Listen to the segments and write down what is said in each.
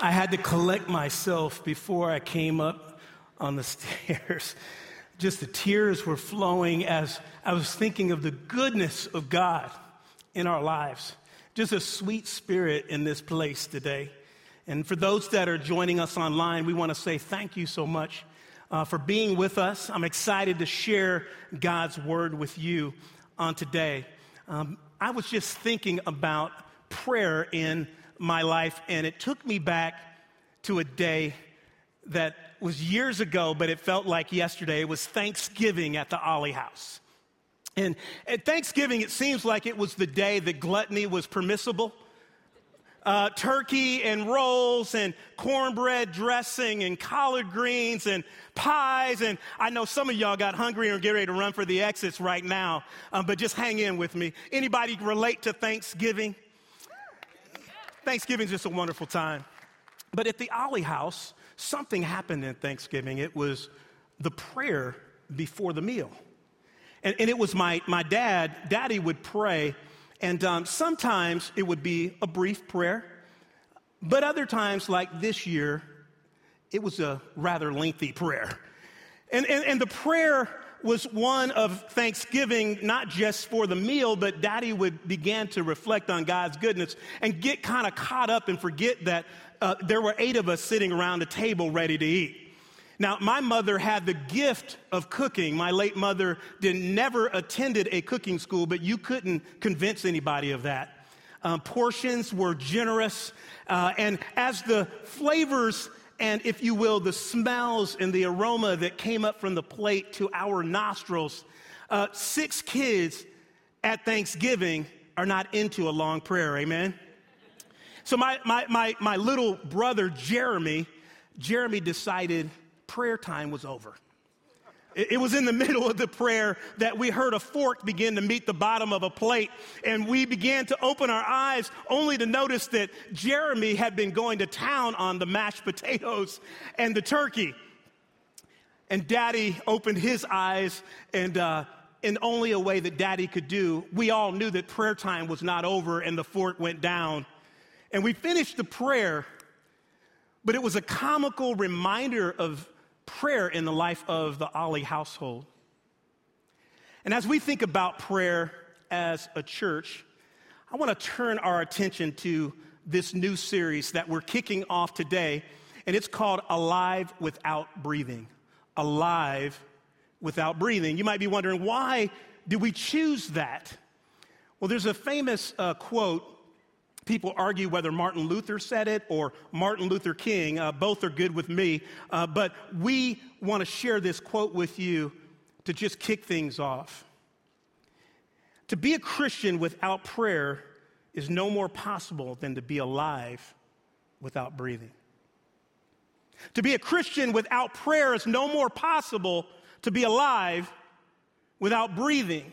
I had to collect myself before I came up on the stairs. Just the tears were flowing as I was thinking of the goodness of God in our lives. Just a sweet spirit in this place today. And for those that are joining us online, we want to say thank you so much uh, for being with us. I'm excited to share God's word with you on today. Um, I was just thinking about prayer in my life, and it took me back to a day that was years ago, but it felt like yesterday. It was Thanksgiving at the Ollie House. And at Thanksgiving, it seems like it was the day that gluttony was permissible. Uh, turkey and rolls and cornbread dressing and collard greens and pies. And I know some of y'all got hungry and get ready to run for the exits right now, um, but just hang in with me. Anybody relate to Thanksgiving? Thanksgiving's just a wonderful time. But at the Ollie House, something happened in Thanksgiving. It was the prayer before the meal. And, and it was my, my dad, daddy would pray, and um, sometimes it would be a brief prayer, but other times, like this year, it was a rather lengthy prayer. And, and, and the prayer was one of thanksgiving, not just for the meal, but daddy would begin to reflect on God's goodness and get kind of caught up and forget that uh, there were eight of us sitting around a table ready to eat. Now, my mother had the gift of cooking. My late mother did never attended a cooking school, but you couldn't convince anybody of that. Um, portions were generous, uh, and as the flavors and, if you will, the smells and the aroma that came up from the plate to our nostrils. Uh, six kids at Thanksgiving are not into a long prayer, amen? So, my, my, my, my little brother, Jeremy, Jeremy decided prayer time was over. It was in the middle of the prayer that we heard a fork begin to meet the bottom of a plate, and we began to open our eyes only to notice that Jeremy had been going to town on the mashed potatoes and the turkey. And daddy opened his eyes, and uh, in only a way that daddy could do, we all knew that prayer time was not over, and the fork went down. And we finished the prayer, but it was a comical reminder of prayer in the life of the Ollie household. And as we think about prayer as a church, I want to turn our attention to this new series that we're kicking off today, and it's called Alive Without Breathing. Alive Without Breathing. You might be wondering, why did we choose that? Well, there's a famous uh, quote People argue whether Martin Luther said it or Martin Luther King. Uh, both are good with me. Uh, but we want to share this quote with you to just kick things off. To be a Christian without prayer is no more possible than to be alive without breathing. To be a Christian without prayer is no more possible to be alive without breathing.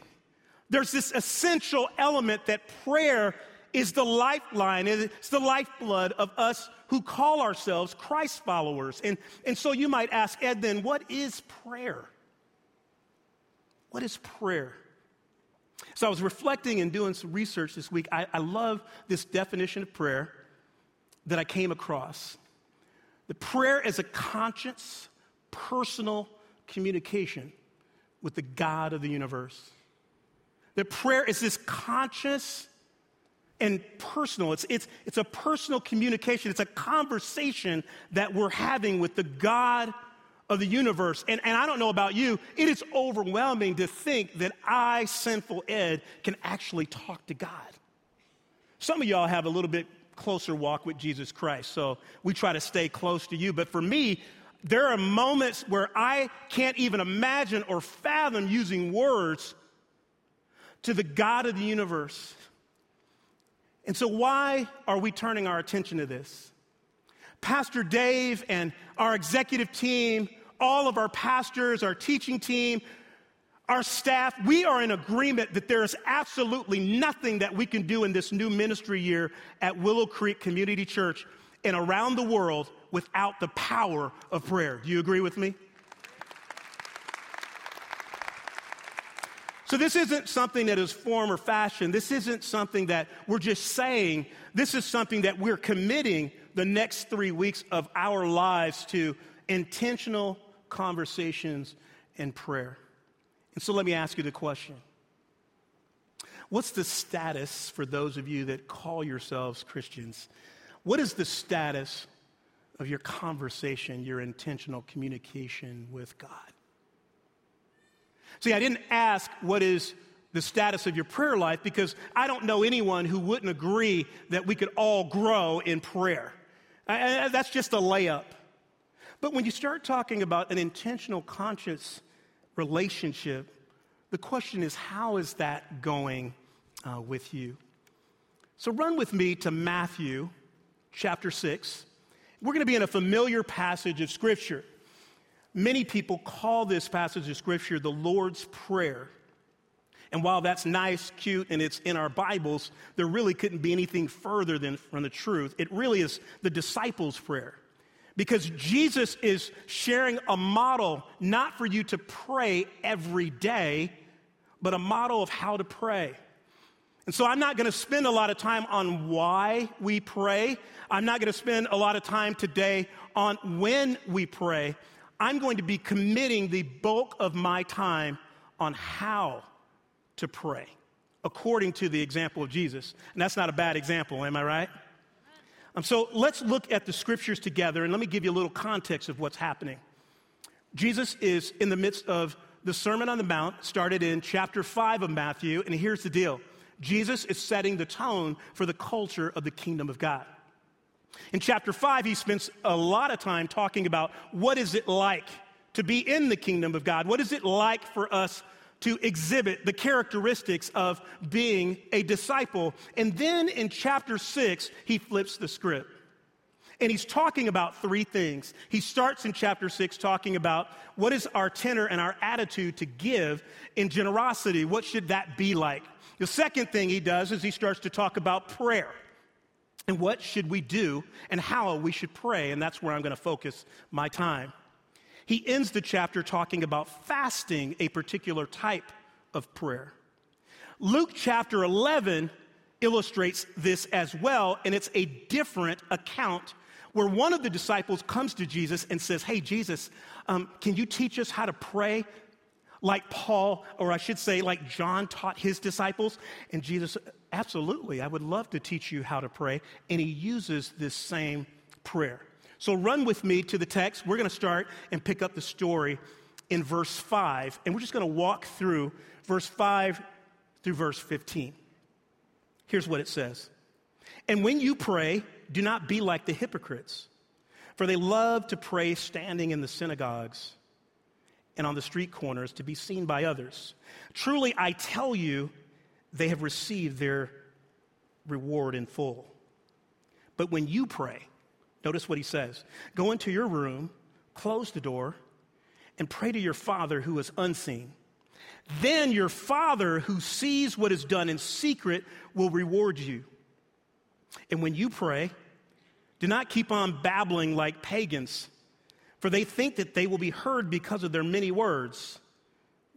There's this essential element that prayer is the lifeline, it's the lifeblood of us who call ourselves Christ followers. And, and so you might ask, Ed, then what is prayer? What is prayer? So I was reflecting and doing some research this week. I, I love this definition of prayer that I came across. The prayer is a conscious, personal communication with the God of the universe. That prayer is this conscious, and personal. It's, it's, it's a personal communication, it's a conversation that we're having with the God of the universe. And, and I don't know about you, it is overwhelming to think that I, sinful Ed, can actually talk to God. Some of y'all have a little bit closer walk with Jesus Christ, so we try to stay close to you. But for me, there are moments where I can't even imagine or fathom using words to the God of the universe. And so, why are we turning our attention to this? Pastor Dave and our executive team, all of our pastors, our teaching team, our staff, we are in agreement that there is absolutely nothing that we can do in this new ministry year at Willow Creek Community Church and around the world without the power of prayer. Do you agree with me? So, this isn't something that is form or fashion. This isn't something that we're just saying. This is something that we're committing the next three weeks of our lives to intentional conversations and prayer. And so let me ask you the question What's the status for those of you that call yourselves Christians? What is the status of your conversation, your intentional communication with God? See, I didn't ask what is the status of your prayer life because I don't know anyone who wouldn't agree that we could all grow in prayer. I, I, that's just a layup. But when you start talking about an intentional, conscious relationship, the question is how is that going uh, with you? So run with me to Matthew chapter 6. We're going to be in a familiar passage of Scripture. Many people call this passage of Scripture the Lord's Prayer. And while that's nice, cute, and it's in our Bibles, there really couldn't be anything further than from the truth. It really is the disciples' prayer. Because Jesus is sharing a model not for you to pray every day, but a model of how to pray. And so I'm not going to spend a lot of time on why we pray. I'm not going to spend a lot of time today on when we pray. I'm going to be committing the bulk of my time on how to pray according to the example of Jesus. And that's not a bad example, am I right? Um, so let's look at the scriptures together and let me give you a little context of what's happening. Jesus is in the midst of the Sermon on the Mount, started in chapter 5 of Matthew, and here's the deal Jesus is setting the tone for the culture of the kingdom of God. In chapter 5, he spends a lot of time talking about what is it like to be in the kingdom of God? What is it like for us to exhibit the characteristics of being a disciple. And then in chapter six, he flips the script. And he's talking about three things. He starts in chapter six talking about what is our tenor and our attitude to give in generosity. What should that be like? The second thing he does is he starts to talk about prayer and what should we do and how we should pray. And that's where I'm going to focus my time. He ends the chapter talking about fasting, a particular type of prayer. Luke chapter 11 illustrates this as well, and it's a different account where one of the disciples comes to Jesus and says, Hey, Jesus, um, can you teach us how to pray like Paul, or I should say, like John taught his disciples? And Jesus, absolutely, I would love to teach you how to pray. And he uses this same prayer. So run with me to the text. We're going to start and pick up the story in verse 5, and we're just going to walk through verse 5 through verse 15. Here's what it says And when you pray, do not be like the hypocrites, for they love to pray standing in the synagogues and on the street corners to be seen by others. Truly, I tell you, they have received their reward in full. But when you pray, Notice what he says Go into your room, close the door, and pray to your Father who is unseen. Then your Father who sees what is done in secret will reward you. And when you pray, do not keep on babbling like pagans, for they think that they will be heard because of their many words.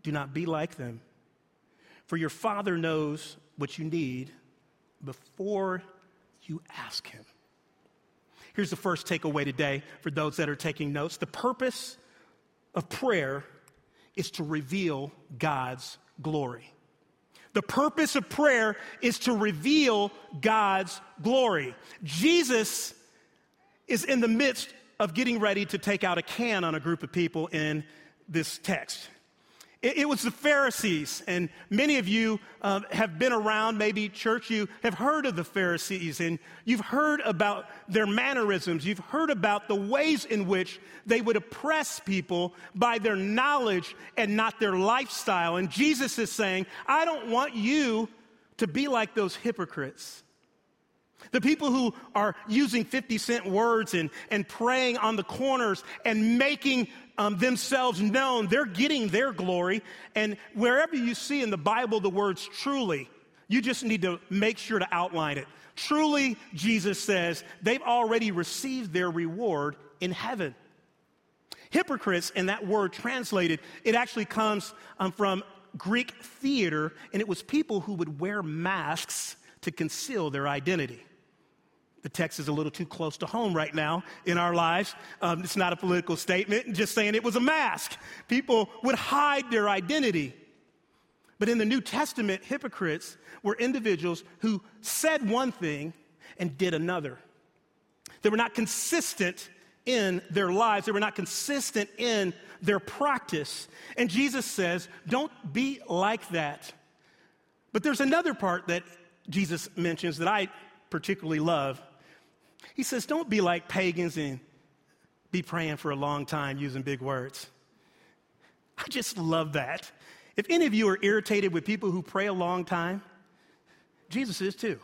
Do not be like them, for your Father knows what you need before you ask Him. Here's the first takeaway today for those that are taking notes. The purpose of prayer is to reveal God's glory. The purpose of prayer is to reveal God's glory. Jesus is in the midst of getting ready to take out a can on a group of people in this text. It, it was the Pharisees, and many of you uh, have been around, maybe church, you have heard of the Pharisees, and you've heard about their mannerisms. You've heard about the ways in which they would oppress people by their knowledge and not their lifestyle. And Jesus is saying, I don't want you to be like those hypocrites. The people who are using 50 cent words and, and praying on the corners and making um, themselves known, they're getting their glory. And wherever you see in the Bible the words truly, you just need to make sure to outline it. Truly, Jesus says, they've already received their reward in heaven. Hypocrites, and that word translated, it actually comes um, from Greek theater, and it was people who would wear masks to conceal their identity. The text is a little too close to home right now in our lives. Um, it's not a political statement, just saying it was a mask. People would hide their identity. But in the New Testament, hypocrites were individuals who said one thing and did another. They were not consistent in their lives, they were not consistent in their practice. And Jesus says, don't be like that. But there's another part that Jesus mentions that I particularly love. He says, Don't be like pagans and be praying for a long time using big words. I just love that. If any of you are irritated with people who pray a long time, Jesus is too.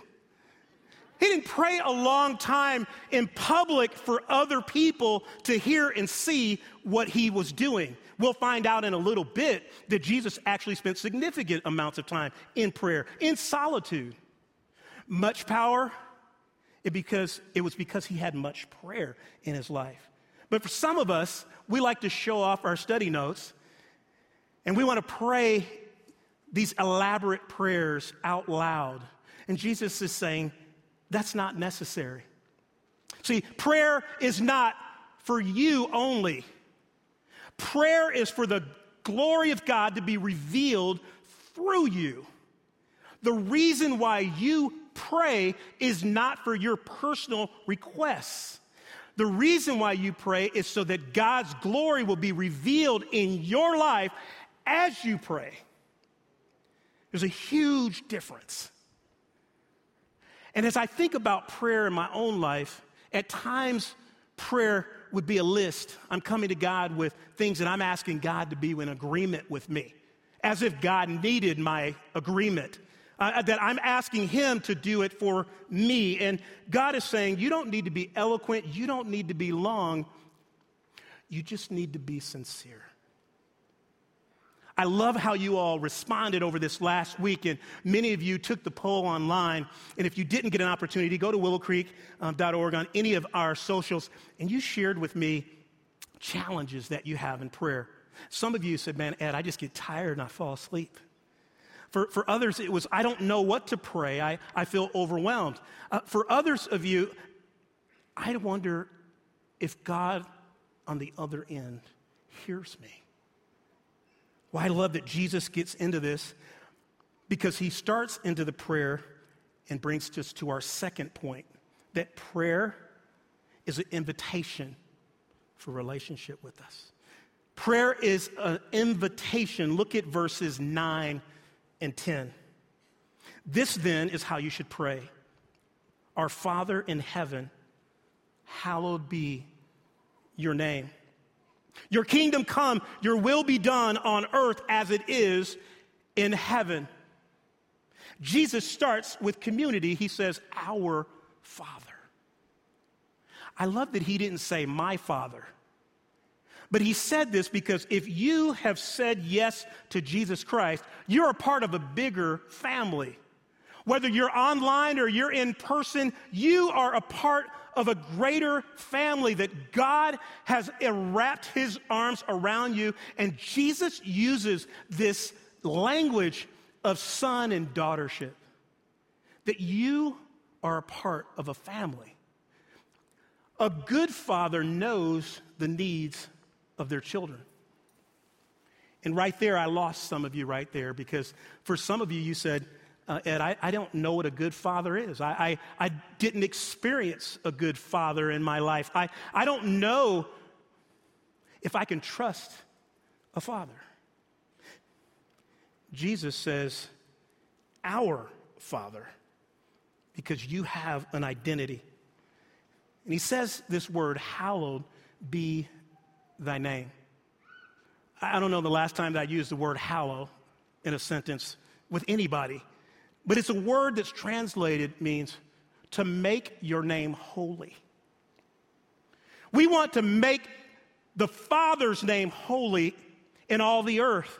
He didn't pray a long time in public for other people to hear and see what he was doing. We'll find out in a little bit that Jesus actually spent significant amounts of time in prayer, in solitude. Much power, it, because, it was because he had much prayer in his life. But for some of us, we like to show off our study notes and we want to pray these elaborate prayers out loud. And Jesus is saying, that's not necessary. See, prayer is not for you only. Prayer is for the glory of God to be revealed through you. The reason why you pray is not for your personal requests. The reason why you pray is so that God's glory will be revealed in your life as you pray. There's a huge difference. And as I think about prayer in my own life, at times prayer would be a list. I'm coming to God with things that I'm asking God to be in agreement with me, as if God needed my agreement uh, that I'm asking Him to do it for me. And God is saying, You don't need to be eloquent, you don't need to be long, you just need to be sincere. I love how you all responded over this last week, and many of you took the poll online. And if you didn't get an opportunity, go to willowcreek.org on any of our socials, and you shared with me challenges that you have in prayer. Some of you said, Man, Ed, I just get tired and I fall asleep. For, for others, it was, I don't know what to pray. I, I feel overwhelmed. Uh, for others of you, I wonder if God on the other end hears me. Well, I love that Jesus gets into this because he starts into the prayer and brings us to our second point that prayer is an invitation for relationship with us. Prayer is an invitation. Look at verses 9 and 10. This then is how you should pray Our Father in heaven, hallowed be your name. Your kingdom come, your will be done on earth as it is in heaven. Jesus starts with community. He says, Our Father. I love that he didn't say, My Father. But he said this because if you have said yes to Jesus Christ, you're a part of a bigger family. Whether you're online or you're in person, you are a part of a greater family that God has wrapped his arms around you. And Jesus uses this language of son and daughtership that you are a part of a family. A good father knows the needs of their children. And right there, I lost some of you right there because for some of you, you said, uh, Ed, I, I, don't know what a good father is. I, I, I, didn't experience a good father in my life. I, I don't know if I can trust a father. Jesus says, Our Father, because you have an identity. And he says this word, hallowed be thy name. I don't know the last time that I used the word hallow in a sentence with anybody, but it's a word that's translated means to make your name holy. We want to make the Father's name holy in all the earth.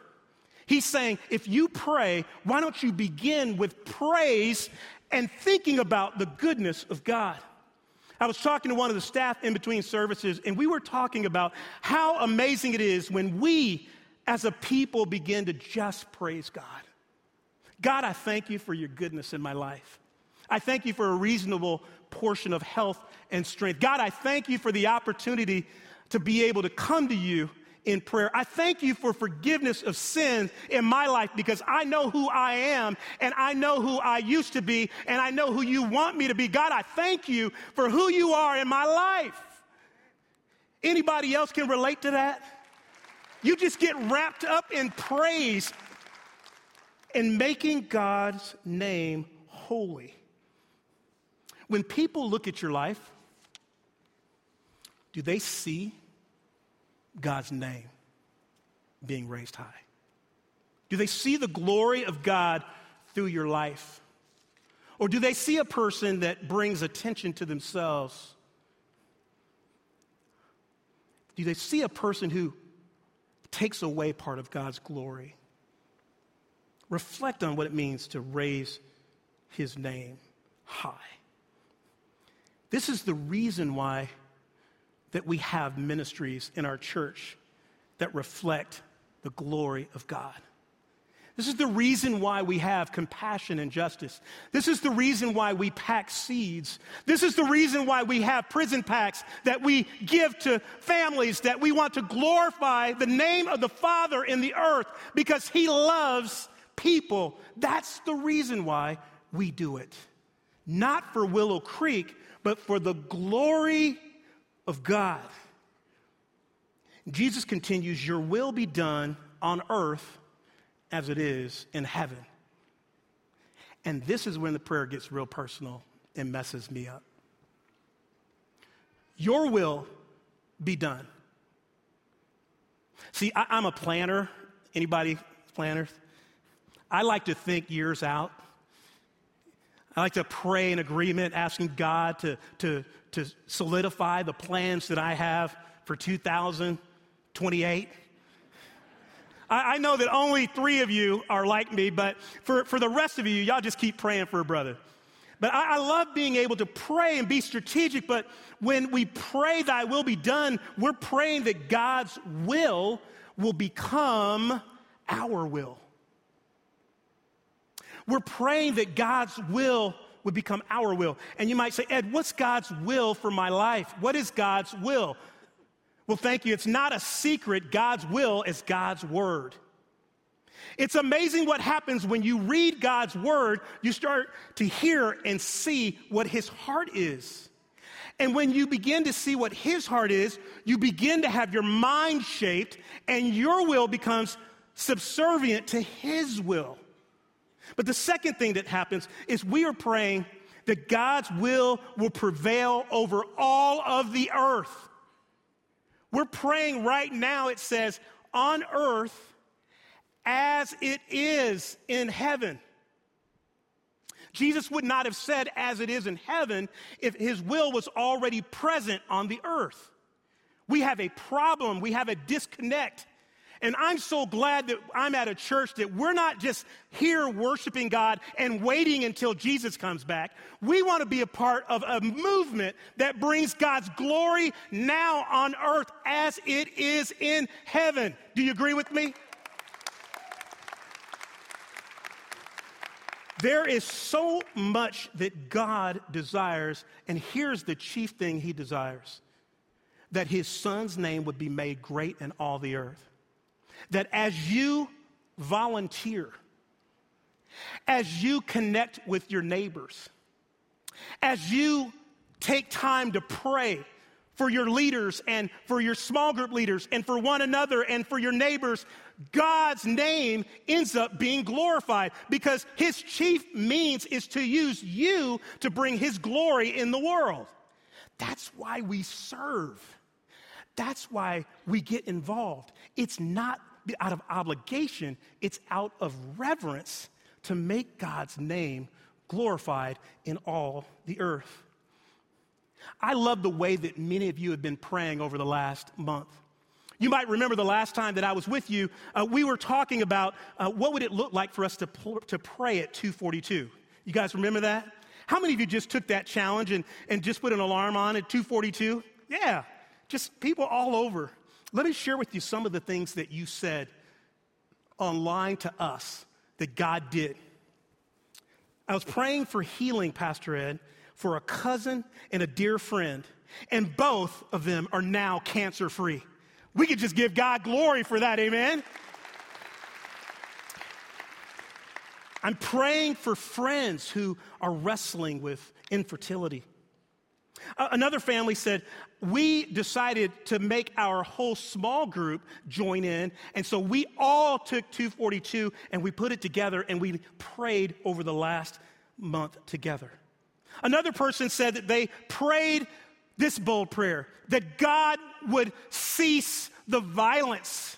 He's saying, if you pray, why don't you begin with praise and thinking about the goodness of God? I was talking to one of the staff in between services, and we were talking about how amazing it is when we as a people begin to just praise God. God, I thank you for your goodness in my life. I thank you for a reasonable portion of health and strength. God, I thank you for the opportunity to be able to come to you in prayer. I thank you for forgiveness of sins in my life because I know who I am and I know who I used to be and I know who you want me to be. God, I thank you for who you are in my life. Anybody else can relate to that? You just get wrapped up in praise and making God's name holy. When people look at your life, do they see God's name being raised high? Do they see the glory of God through your life? Or do they see a person that brings attention to themselves? Do they see a person who takes away part of God's glory? Reflect on what it means to raise his name high. This is the reason why that we have ministries in our church that reflect the glory of God. This is the reason why we have compassion and justice. This is the reason why we pack seeds. This is the reason why we have prison packs that we give to families that we want to glorify the name of the Father in the earth because He loves people. That's the reason why we do it. Not for Willow Creek, but for the glory of God. Jesus continues, Your will be done on earth as it is in heaven. And this is when the prayer gets real personal and messes me up. Your will be done. See, I, am a planner. Anybody planners? I like to think years out. I like to pray in agreement, asking God to, to, to solidify the plans that I have for 2028. I, I know that only three of you are like me, but for, for the rest of you, y'all just keep praying for a brother. But I, I, love being able to pray and be strategic. But when we pray, Thy will be done, we're praying that God's will will become our will. We're praying that God's will would become our will. And you might say, Ed, what's God's will for my life? What is God's will? Well, thank you. It's not a secret. God's will is God's word. It's amazing what happens when you read God's word, you start to hear and see what his heart is. And when you begin to see what his heart is, you begin to have your mind shaped, and your will becomes subservient to his will. But the second thing that happens is we are praying that God's will will prevail over all of the earth. We're praying right now, it says, on earth as it is in heaven. Jesus would not have said, as it is in heaven, if his will was already present on the earth. We have a problem, we have a disconnect and I'm so glad that I'm at a church that we're not just here worshiping God and waiting until Jesus comes back. We want to be a part of a movement that brings God's glory now on earth as it is in heaven. Do you agree with me? There is so much that God desires, and here's the chief thing He desires that His Son's name would be made great in all the earth that as you volunteer, as you connect with your neighbors, as you take time to pray for your leaders and for your small group leaders and for one another and for your neighbors, God's name ends up being glorified because his chief means is to use you to bring his glory in the world. That's why we serve. That's why we get involved. It's not out of obligation, it's out of reverence to make God's name glorified in all the earth. I love the way that many of you have been praying over the last month. You might remember the last time that I was with you, uh, we were talking about uh, what would it look like for us to, pl- to pray at 242. You guys remember that? How many of you just took that challenge and, and just put an alarm on at 242? Yeah, just people all over. Let me share with you some of the things that you said online to us that God did. I was praying for healing, Pastor Ed, for a cousin and a dear friend, and both of them are now cancer free. We could just give God glory for that, amen? I'm praying for friends who are wrestling with infertility. Another family said, We decided to make our whole small group join in. And so we all took 242 and we put it together and we prayed over the last month together. Another person said that they prayed this bold prayer that God would cease the violence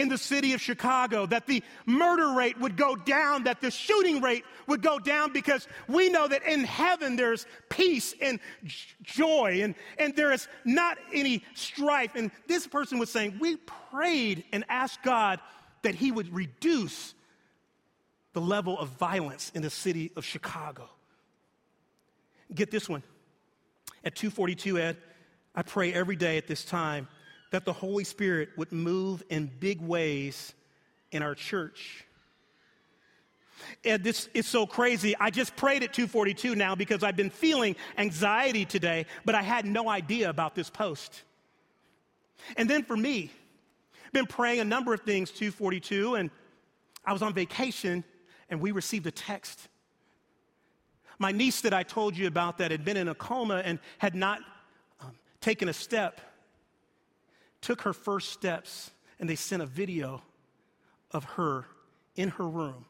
in the city of Chicago, that the murder rate would go down, that the shooting rate would go down, because we know that in heaven there's peace and joy and, and there is not any strife. And this person was saying, We prayed and asked God that He would reduce the level of violence in the city of Chicago. Get this one. At 242, Ed, I pray every day at this time that the Holy Spirit would move in big ways in our church. And this is so crazy. I just prayed at 242 now because I've been feeling anxiety today, but I had no idea about this post. And then for me, been praying a number of things 242 and I was on vacation and we received a text. My niece that I told you about that had been in a coma and had not um, taken a step took her first steps and they sent a video of her in her room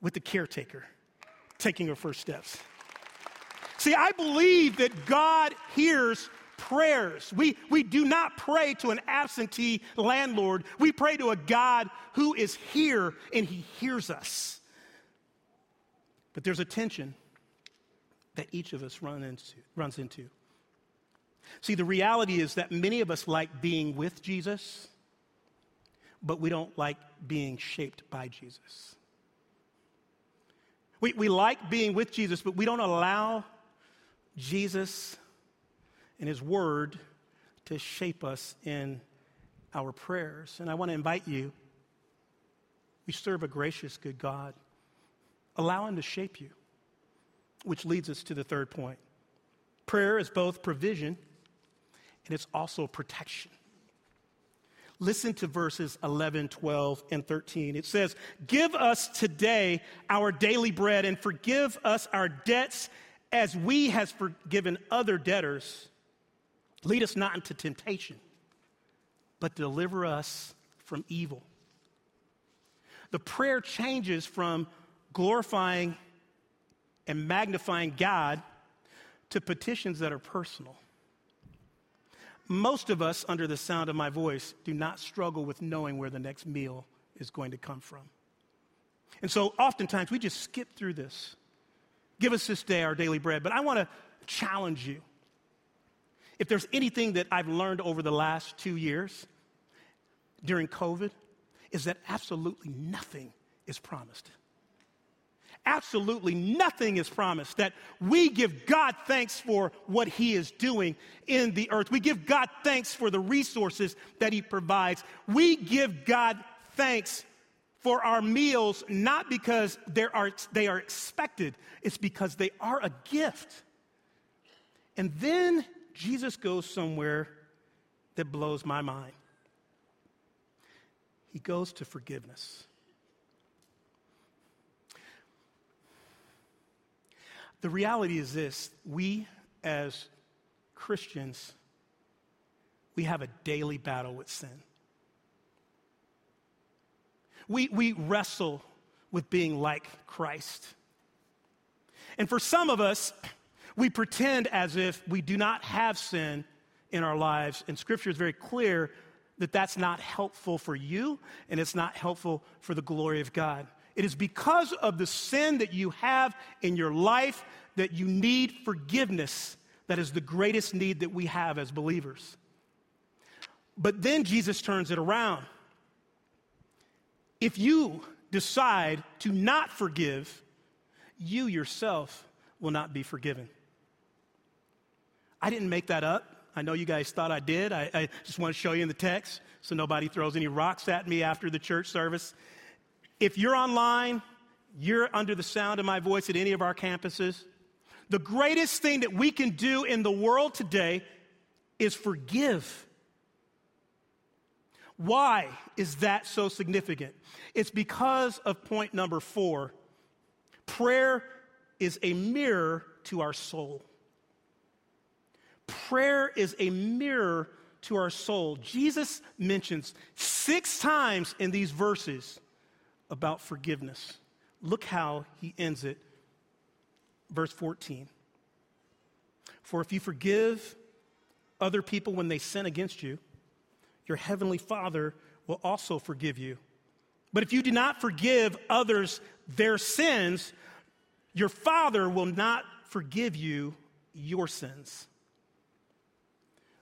with the caretaker taking her first steps. See, I believe that God hears prayers. We, we do not pray to an absentee landlord. We pray to a God who is here and he hears us. But there's a tension that each of us run into, runs into. See, the reality is that many of us like being with Jesus, but we don't like being shaped by Jesus. We, we like being with Jesus, but we don't allow Jesus and His Word to shape us in our prayers. And I want to invite you, we serve a gracious, good God. Allow Him to shape you, which leads us to the third point. Prayer is both provision and it's also protection. Listen to verses 11, 12, and 13. It says, Give us today our daily bread and forgive us our debts as we have forgiven other debtors. Lead us not into temptation, but deliver us from evil. The prayer changes from glorifying and magnifying God to petitions that are personal. Most of us, under the sound of my voice, do not struggle with knowing where the next meal is going to come from. And so oftentimes we just skip through this. Give us this day our daily bread. But I want to challenge you. If there's anything that I've learned over the last two years during COVID, is that absolutely nothing is promised absolutely nothing is promised. That we give God thanks for what He is doing in the earth. We give God thanks for the resources that He provides. We give God thanks for our meals not because are, they are expected, it's because they are a gift. And then Jesus goes somewhere that blows my mind. He goes to forgiveness. The reality is this we as Christians, we have a daily battle with sin. We, we wrestle with being like Christ. And for some of us, we pretend as if we do not have sin in our lives. And scripture is very clear that that's not helpful for you and it's not helpful for the glory of God. It is because of the sin that you have in your life that you need forgiveness. That is the greatest need that we have as believers. But then Jesus turns it around. If you decide to not forgive, you yourself will not be forgiven. I didn't make that up. I know you guys thought I did. I, I, just want to show you in the text so nobody throws any rocks at me after the church service. If you're online, you're under the sound of my voice at any of our campuses, the greatest thing that we can do in the world today is forgive. Why is that so significant? It's because of point number four prayer is a mirror to our soul. Prayer is a mirror to our soul. Jesus mentions six times in these verses about forgiveness. Look how he ends it. Verse 14. For if you forgive other people when they sin against you, your heavenly Father will also forgive you. But if you do not forgive others their sins, your Father will not forgive you your sins.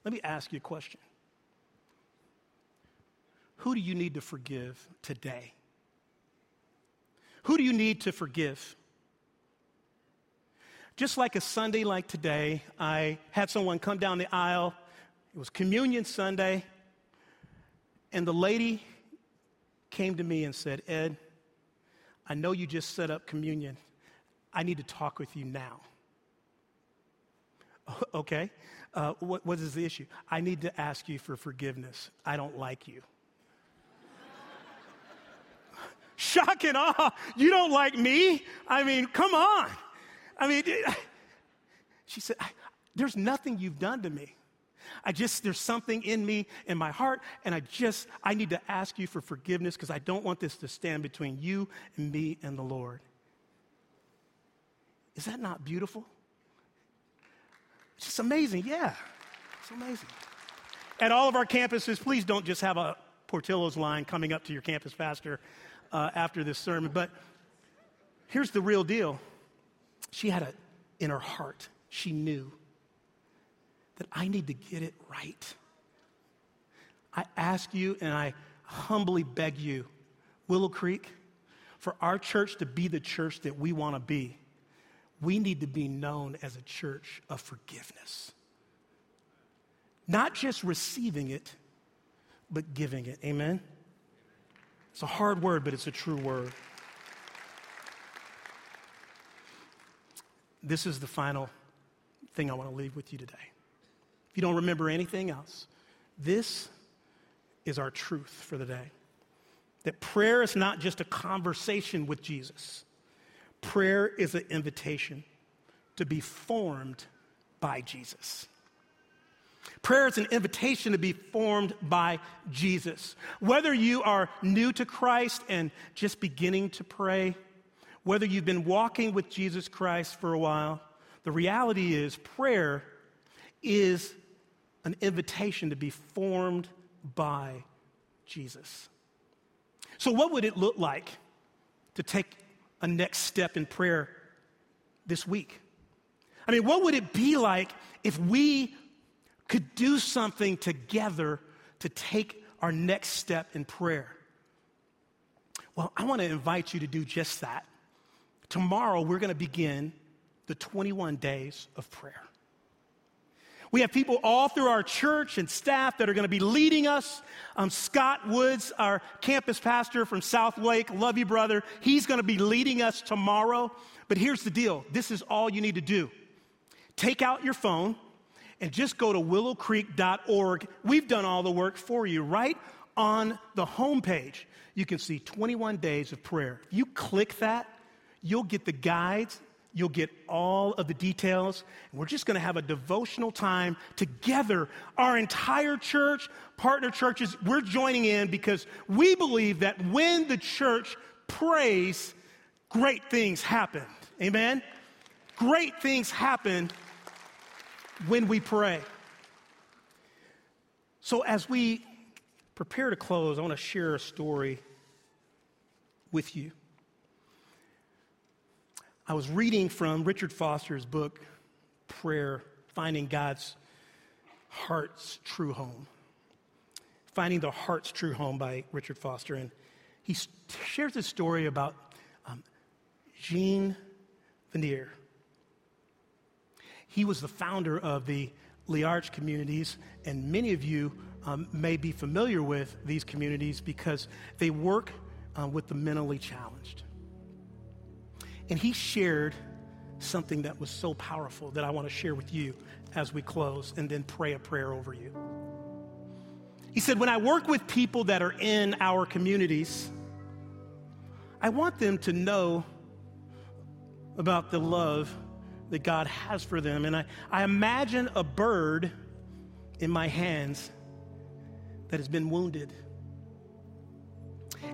Let me ask you a question Who do you need to forgive today? Who do you need to forgive? Just like a Sunday like today, I had someone come down the aisle. It was Communion Sunday. And the lady came to me and said, Ed, I know you just set up communion. I need to talk with you now. Okay, uh, what, what is the issue? I need to ask you for forgiveness. I don't like you. Shock and awe. You don't like me? I mean, come on. I mean, she said, There's nothing you've done to me. I just, there's something in me, in my heart, and I just, I need to ask you for forgiveness because I don't want this to stand between you and me and the Lord. Is that not beautiful? It's just amazing. Yeah, it's amazing. At all of our campuses, please don't just have a Portillo's line coming up to your campus pastor uh, after this sermon. But here's the real deal she had it in her heart, she knew that I need to get it right. I ask you and I humbly beg you, Willow Creek, for our church to be the church that we want to be, we need to be known as a church of forgiveness. Not just receiving it, but giving it. Amen? It's a hard word, but it's a true word. This is the final thing I want to leave with you today. If you don't remember anything else, this is our truth for the day. That prayer is not just a conversation with Jesus, prayer is an invitation to be formed by Jesus. Prayer is an invitation to be formed by Jesus. Whether you are new to Christ and just beginning to pray, whether you've been walking with Jesus Christ for a while, the reality is prayer is an invitation to be formed by Jesus. So, what would it look like to take a next step in prayer this week? I mean, what would it be like if we could do something together to take our next step in prayer? Well, I want to invite you to do just that. Tomorrow, we're going to begin the 21 days of prayer. We have people all through our church and staff that are going to be leading us. Um, Scott Woods, our campus pastor from South Lake, love you, brother. He's going to be leading us tomorrow. But here's the deal this is all you need to do take out your phone and just go to willowcreek.org. We've done all the work for you right on the homepage. You can see 21 days of prayer. If you click that, you'll get the guides You'll get all of the details. We're just going to have a devotional time together. Our entire church, partner churches, we're joining in because we believe that when the church prays, great things happen. Amen? Great things happen when we pray. So, as we prepare to close, I want to share a story with you. I was reading from Richard Foster's book, Prayer Finding God's Heart's True Home. Finding the Heart's True Home by Richard Foster. And he shares a story about um, Jean Vanier. He was the founder of the L'Arche communities, and many of you um, may be familiar with these communities because they work uh, with the mentally challenged. And he shared something that was so powerful that I want to share with you as we close and then pray a prayer over you. He said, When I work with people that are in our communities, I want them to know about the love that God has for them. And I, I imagine a bird in my hands that has been wounded.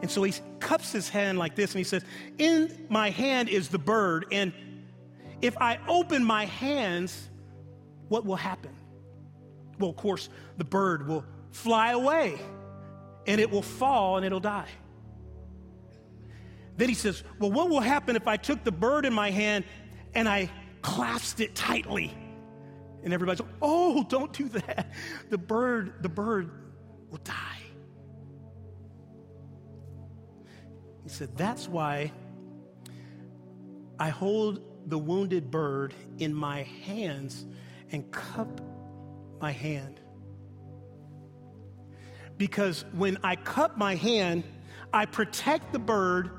And so he cups his hand like this and he says, In my hand is the bird, and if I open my hands, what will happen? Well, of course, the bird will fly away and it will fall and it'll die. Then he says, Well, what will happen if I took the bird in my hand and I clasped it tightly? And everybody's, like, Oh, don't do that. The bird, the bird will die. He said, That's why I hold the wounded bird in my hands and cup my hand. Because when I cup my hand, I protect the bird,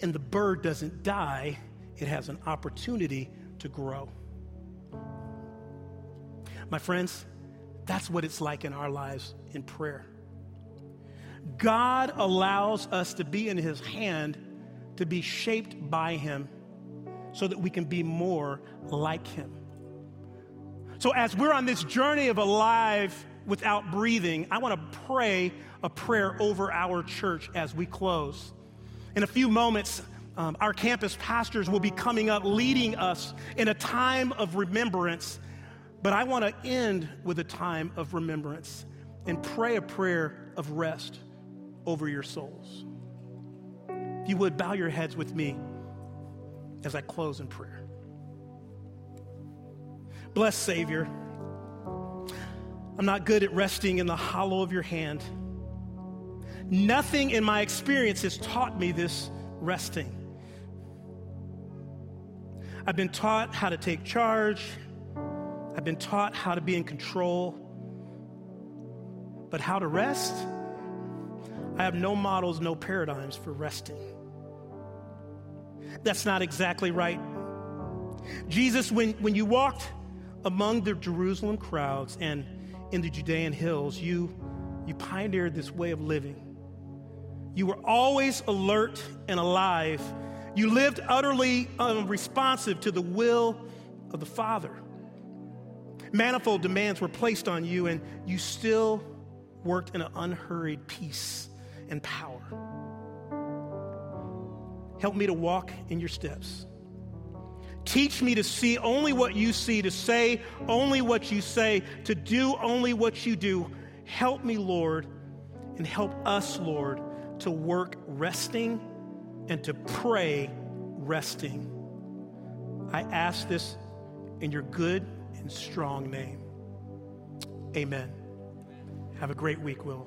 and the bird doesn't die, it has an opportunity to grow. My friends, that's what it's like in our lives in prayer. God allows us to be in His hand to be shaped by Him so that we can be more like Him. So, as we're on this journey of alive without breathing, I want to pray a prayer over our church as we close. In a few moments, um, our campus pastors will be coming up leading us in a time of remembrance. But I want to end with a time of remembrance and pray a prayer of rest over your souls. If you would, bow your heads with me as I close in prayer. Blessed Savior, I'm not good at resting in the hollow of your hand. Nothing in my experience has taught me this resting. I've been taught how to take charge. I've been taught how to be in control. But how to rest? I have no models, no paradigms for resting. That's not exactly right. Jesus, when, when you walked among the Jerusalem crowds and in the Judean hills, you, you pioneered this way of living. You were always alert and alive. You lived utterly unresponsive to the will of the Father. Manifold demands were placed on you, and you still worked in an unhurried peace and power. Help me to walk in your steps. Teach me to see only what you see, to say only what you say, to do only what you do. Help me, Lord, and help us, Lord, to work resting and to pray resting. I ask this in your good and strong name. Amen. Have a great week, Will.